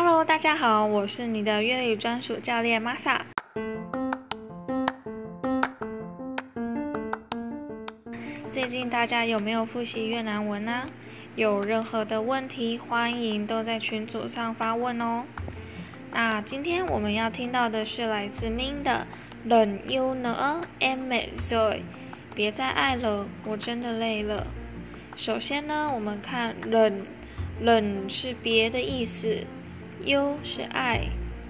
Hello，大家好，我是你的粤语专属教练 Masa。最近大家有没有复习越南文呢？有任何的问题，欢迎都在群组上发问哦。那今天我们要听到的是来自 Min 的“冷 u 呢 em mệt rồi”，别再爱了，我真的累了。首先呢，我们看“冷”，“冷”是别的意思，“u” 是爱，“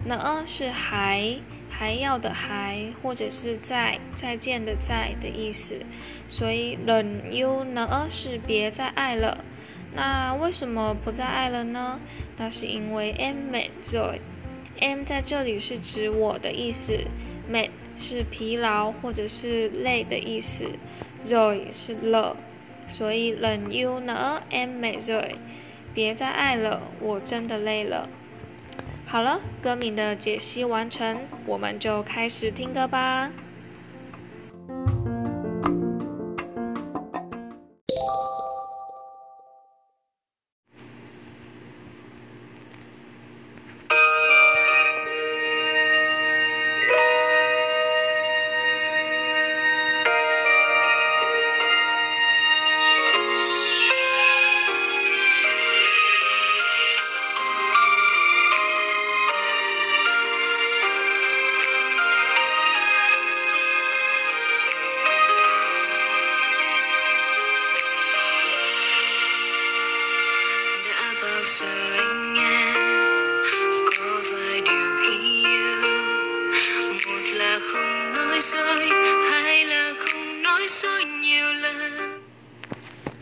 呢”是还还要的还，或者是再再见的再的意思。所以“冷 u 呢”是别再爱了。那为什么不再爱了呢？那是因为 m mệt rồi。m 在这里是指我的意思，mệt 是疲劳或者是累的意思，joy 是了，所以冷 u 呢 m mệt rồi，别再爱了，我真的累了。好了，歌名的解析完成，我们就开始听歌吧。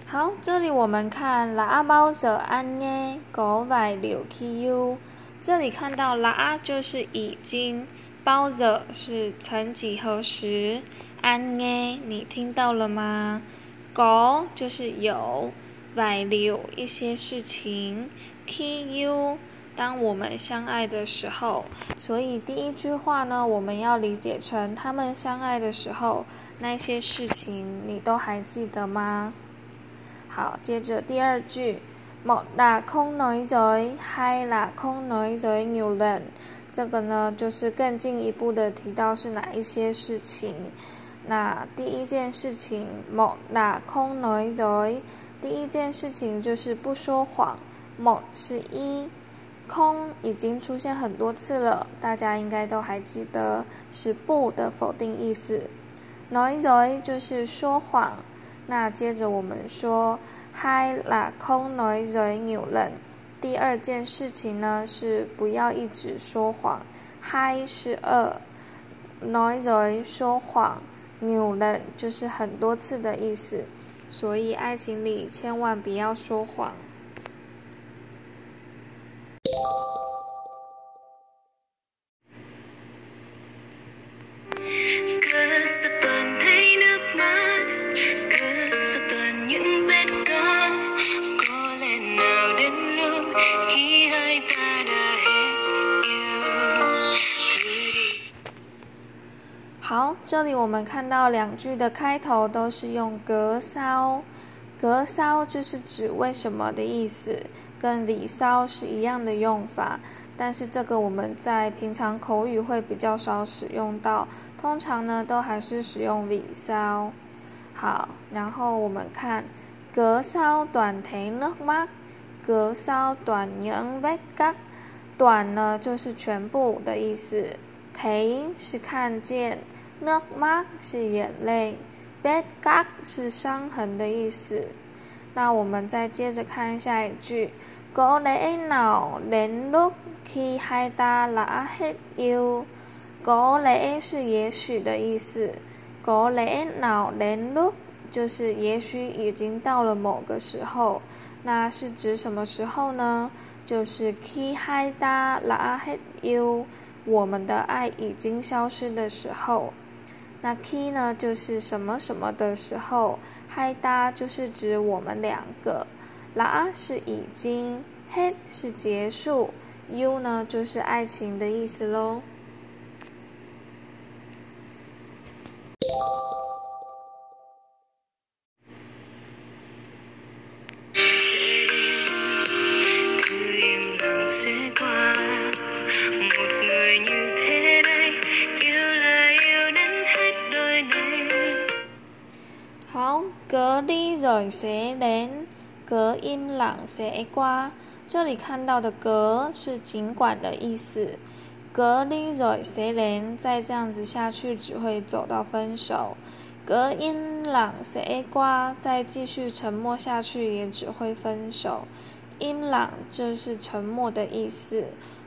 好，这里我们看拉阿猫舍安耶狗外柳 q u，这里看到拉阿就是已经，包舍是曾几何时，安耶你听到了吗？狗就是有。，vài điều 一些事情 K U，当我们相爱的时候。所以第一句话呢，我们要理解成他们相爱的时候那些事情，你都还记得吗？好，接着第二句，một là không nói dối hay là không nói dối nhiều lần。这个呢，就是更进一步的提到是哪一些事情。那第一件事情，một là không nói dối，第一件事情就是不说谎。một 是一，空已经出现很多次了，大家应该都还记得，是不的否定意思。nói dối 就是说谎。那接着我们说，hai là không nói dối nhiều lần。第二件事情呢是不要一直说谎。hi 是二，nói dối 说谎，nhiều lần 就是很多次的意思。所以爱情里千万不要说谎。好，这里我们看到两句的开头都是用格骚，格骚就是指为什么的意思，跟 vì sao 是一样的用法，但是这个我们在平常口语会比较少使用到，通常呢都还是使用 vì sao。好，然后我们看格骚短 thấy nước mắt，格骚短 những vết cắt，短呢就是全部的意思停是看见。Nước mắt 是眼泪，bad gag 是伤痕的意思。那我们再接着看下一句，có lẽ nào đến lúc khi hai ta đã hết yêu，có lẽ 是也许的意思，có lẽ nào đến lúc 就是也许已经到了某个时候，那是指什么时候呢？就是 ki hai ta đã hết y o u 我们的爱已经消失的时候。那 key 呢，就是什么什么的时候，hi da 就是指我们两个，la 是已经，head 是结束，you 呢就是爱情的意思喽。隔离人谁连？隔音朗谁瓜？这里看到的“隔”是尽管的意思。隔离人谁连？再这样子下去，只会走到分手。隔音朗谁瓜？再继续沉默下去，也只会分手。音朗就是沉默的意思。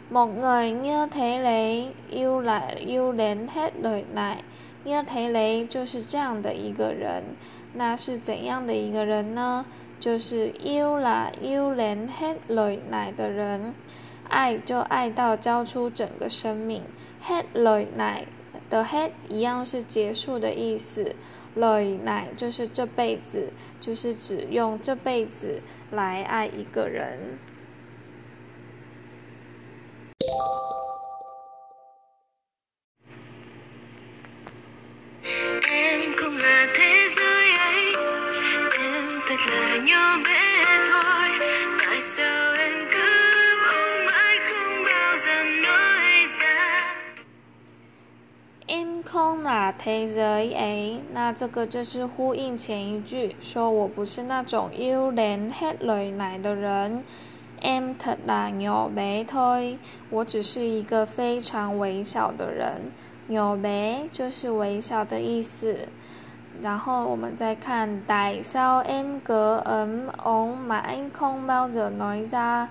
梦人要提雷，又来又连黑雷来，要提雷就是这样的一个人。那是怎样的一个人呢？就是 yêu là yêu đến hết đời này 的人。爱就爱到交出整个生命。很累奶的很一样是结束的意思。累奶就是这辈子，就是只用这辈子来爱一个人。哪特瑞诶，那这个就是呼应前一句，说我不是那种幽灵黑雷奶的人。M 特拉牛贝推，我只是一个非常微小的人。牛贝就是微小的意思。然后我们再看大小 M 格 M on 空包子哪吒？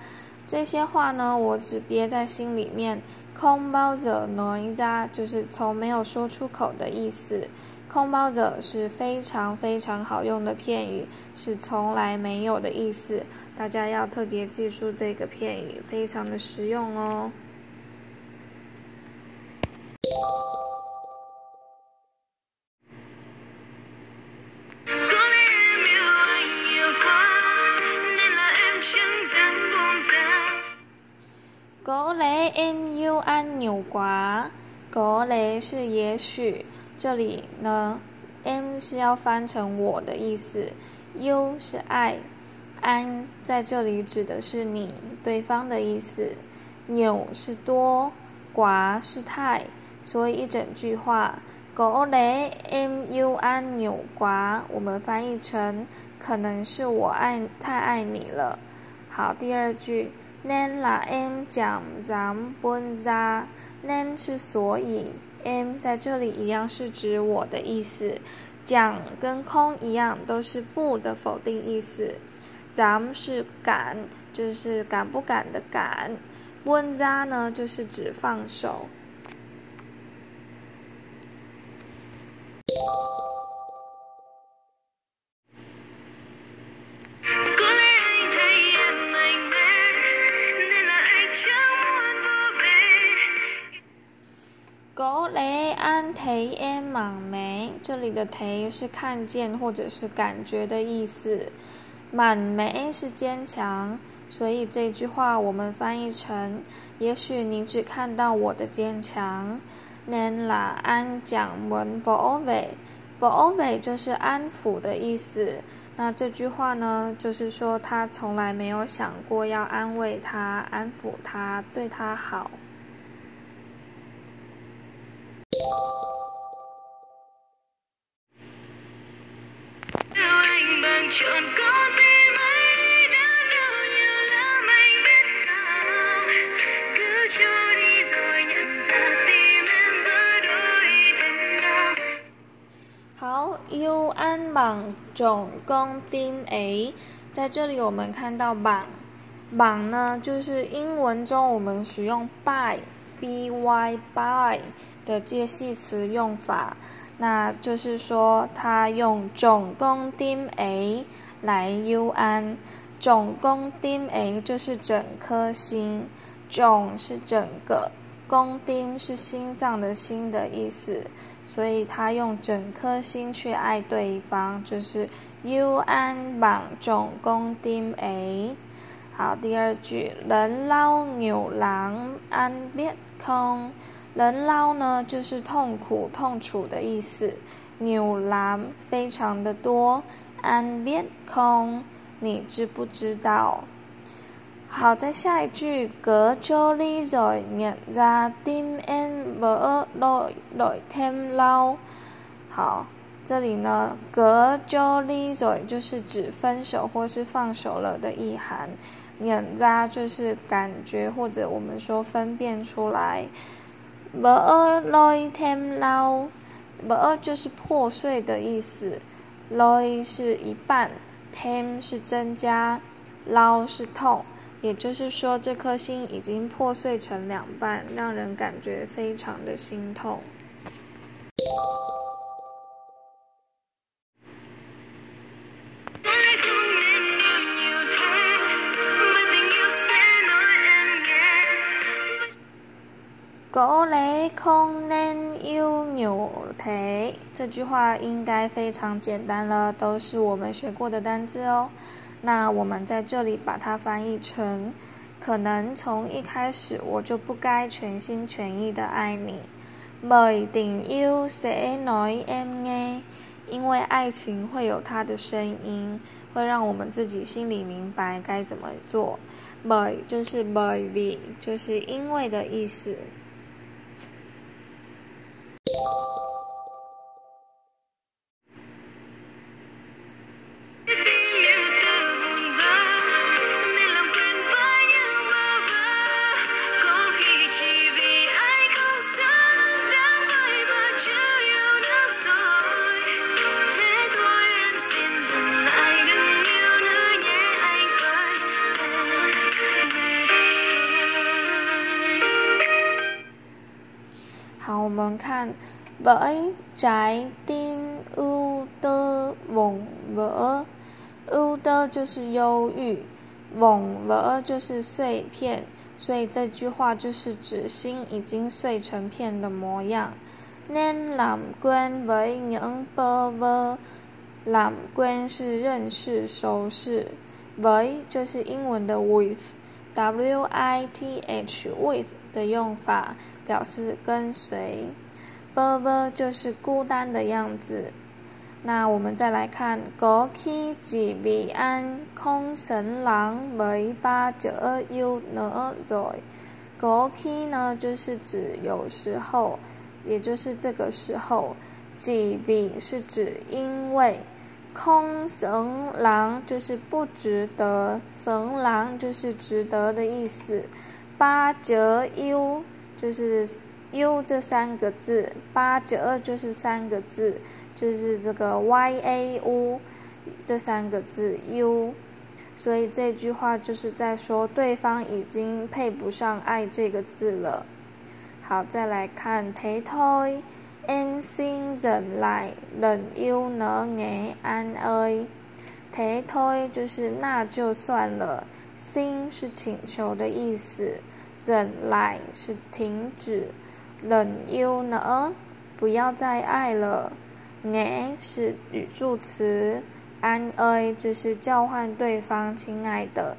这些话呢，我只憋在心里面。空包子挪一下就是从没有说出口的意思。空包子是非常非常好用的片语，是从来没有的意思。大家要特别记住这个片语，非常的实用哦。是，也许。这里呢，M 是要翻成我的意思，U 是爱，N 在这里指的是你，对方的意思。扭是多，寡是太，所以一整句话，狗咧 M U N 纽寡，我们翻译成可能是我爱，太爱你了。好，第二句，nan 讲，ZAM BUN ZA，N 是所以。M 在这里一样是指我的意思。讲跟空一样，都是不的否定意思。咱是敢，就是敢不敢的敢。温扎呢，就是指放手。的是看见或者是感觉的意思，满眉是坚强，所以这句话我们翻译成：也许你只看到我的坚强。nên là anh chẳng muốn vỗ về，vỗ về 就是安抚的意思。那这句话呢，就是说他从来没有想过要安慰他、安抚他、对他。好三总工丁 A，在这里我们看到榜榜呢，就是英文中我们使用 by b y by 的介系词用法，那就是说它用总工丁 A 来 U 安，总工丁 A 就是整颗星，总是整个公丁是心脏的心的意思，所以他用整颗心去爱对方，就是 u an 绑总共 dim a。好，第二句，人老牛郎安别空。人捞呢，就是痛苦、痛楚的意思。牛郎非常的多。安边空，你知不知道？好，在下一句，隔周里在日家店 en 不来来添捞。好，这里呢，隔就离嘴就是指分手或是放手了的意涵，眼扎就是感觉或者我们说分辨出来。vỡ lôi thêm lau，vỡ 就是破碎的意思，lôi 是一半，thêm 是增加，lau 是痛。也就是说，这颗心已经破碎成两半，让人感觉非常的心痛。狗雷空能有牛腿，这句话应该非常简单了，都是我们学过的单字哦。那我们在这里把它翻译成：可能从一开始我就不该全心全意的爱你。每定要写内 M A，因为爱情会有它的声音，会让我们自己心里明白该怎么做。每就是每为，就是因为的意思。Vùng vỡ，ưu tư 就是忧郁，vùng vỡ 就是碎片，所以这句话就是指心已经碎成片的模样。nên làm quen với những bơ vơ，làm quen 是认识、熟识，với 就是英文的 with，w i t h with。的用法表示跟随，b b 就是孤单的样子。那我们再来看，go ki ji bi an kong sen lang bei ba zhe yu ne zoi。go ki 呢就是指有时候，也就是这个时候。ji bi 是指因为，空神狼就是不值得，神狼就是值得的意思。八折 u 就是 u 这三个字，八折就是三个字，就是这个 y a u 这三个字 u，所以这句话就是在说对方已经配不上爱这个字了。好，再来看 thấy thôi em xin dừng lại lần yêu na ai anh ơi，thấy thôi 就是那就算了。，“sin” 是请求的意思，忍来是停止，冷忧呢？不要再爱了。哎是语助词，安 a 就是叫唤对方亲爱的。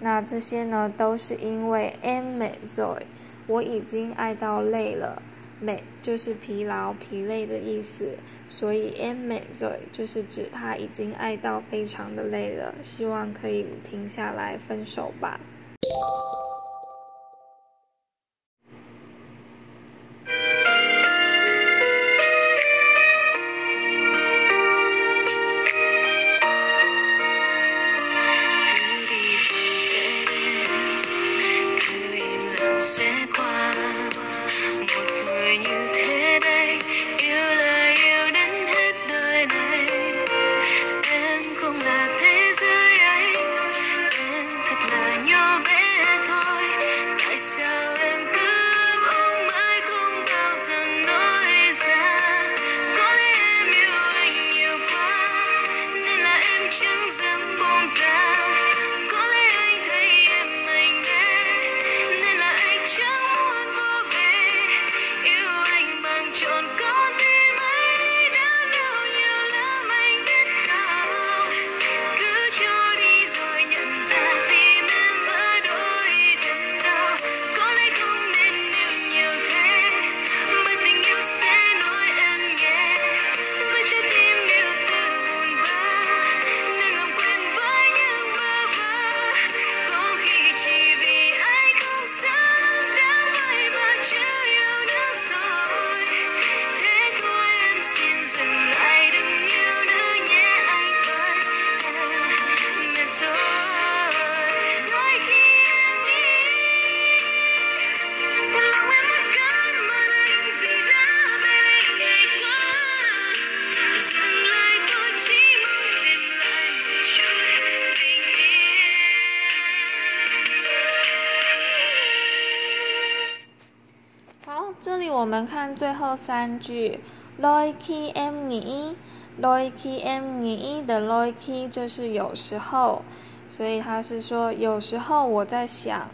那这些呢，都是因为 am joy，我已经爱到累了。美就是疲劳、疲累的意思，所以 am joy 就是指他已经爱到非常的累了，希望可以停下来分手吧。我们看最后三句，loike m 你，loike m 你，的 loike 就是有时候，所以他是说有时候我在想，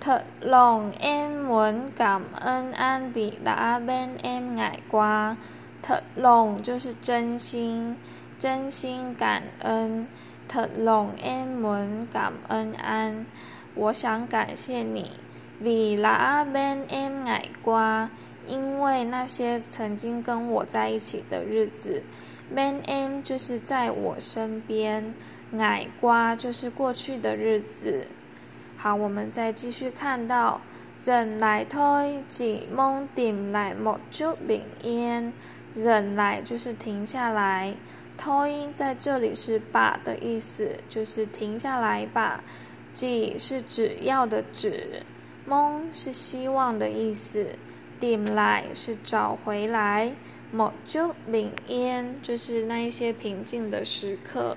特龙 m 文感恩安比拉 ben m 矮瓜，特龙就是真心，真心感恩，特龙恩文感恩安，我想感谢你，比拉边恩爱瓜。因为那些曾经跟我在一起的日子，bên em 就是在我身边矮瓜就是过去的日子。好，我们再继续看到，dần lại thôi chỉ mong tìm lại một chút bình yên，dần lại 就是停下来，thôi 在这里是把的意思，就是停下来吧己是只要的指。蒙是希望的意思点来是找回来，某就明烟就是那一些平静的时刻。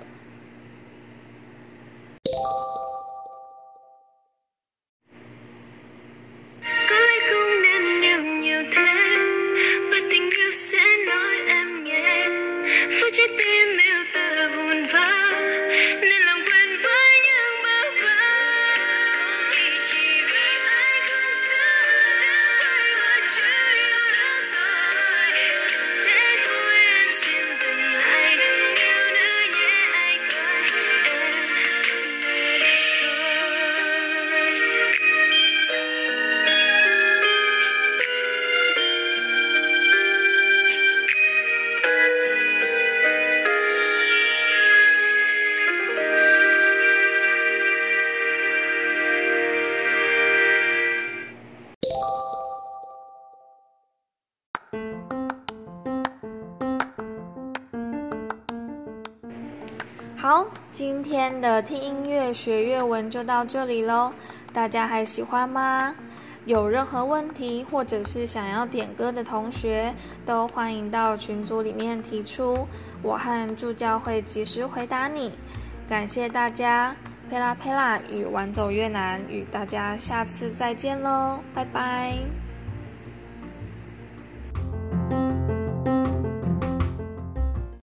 好，今天的听音乐学粤文就到这里喽，大家还喜欢吗？有任何问题或者是想要点歌的同学，都欢迎到群组里面提出，我和助教会及时回答你。感谢大家，佩拉佩拉与玩走越南与大家下次再见喽，拜拜。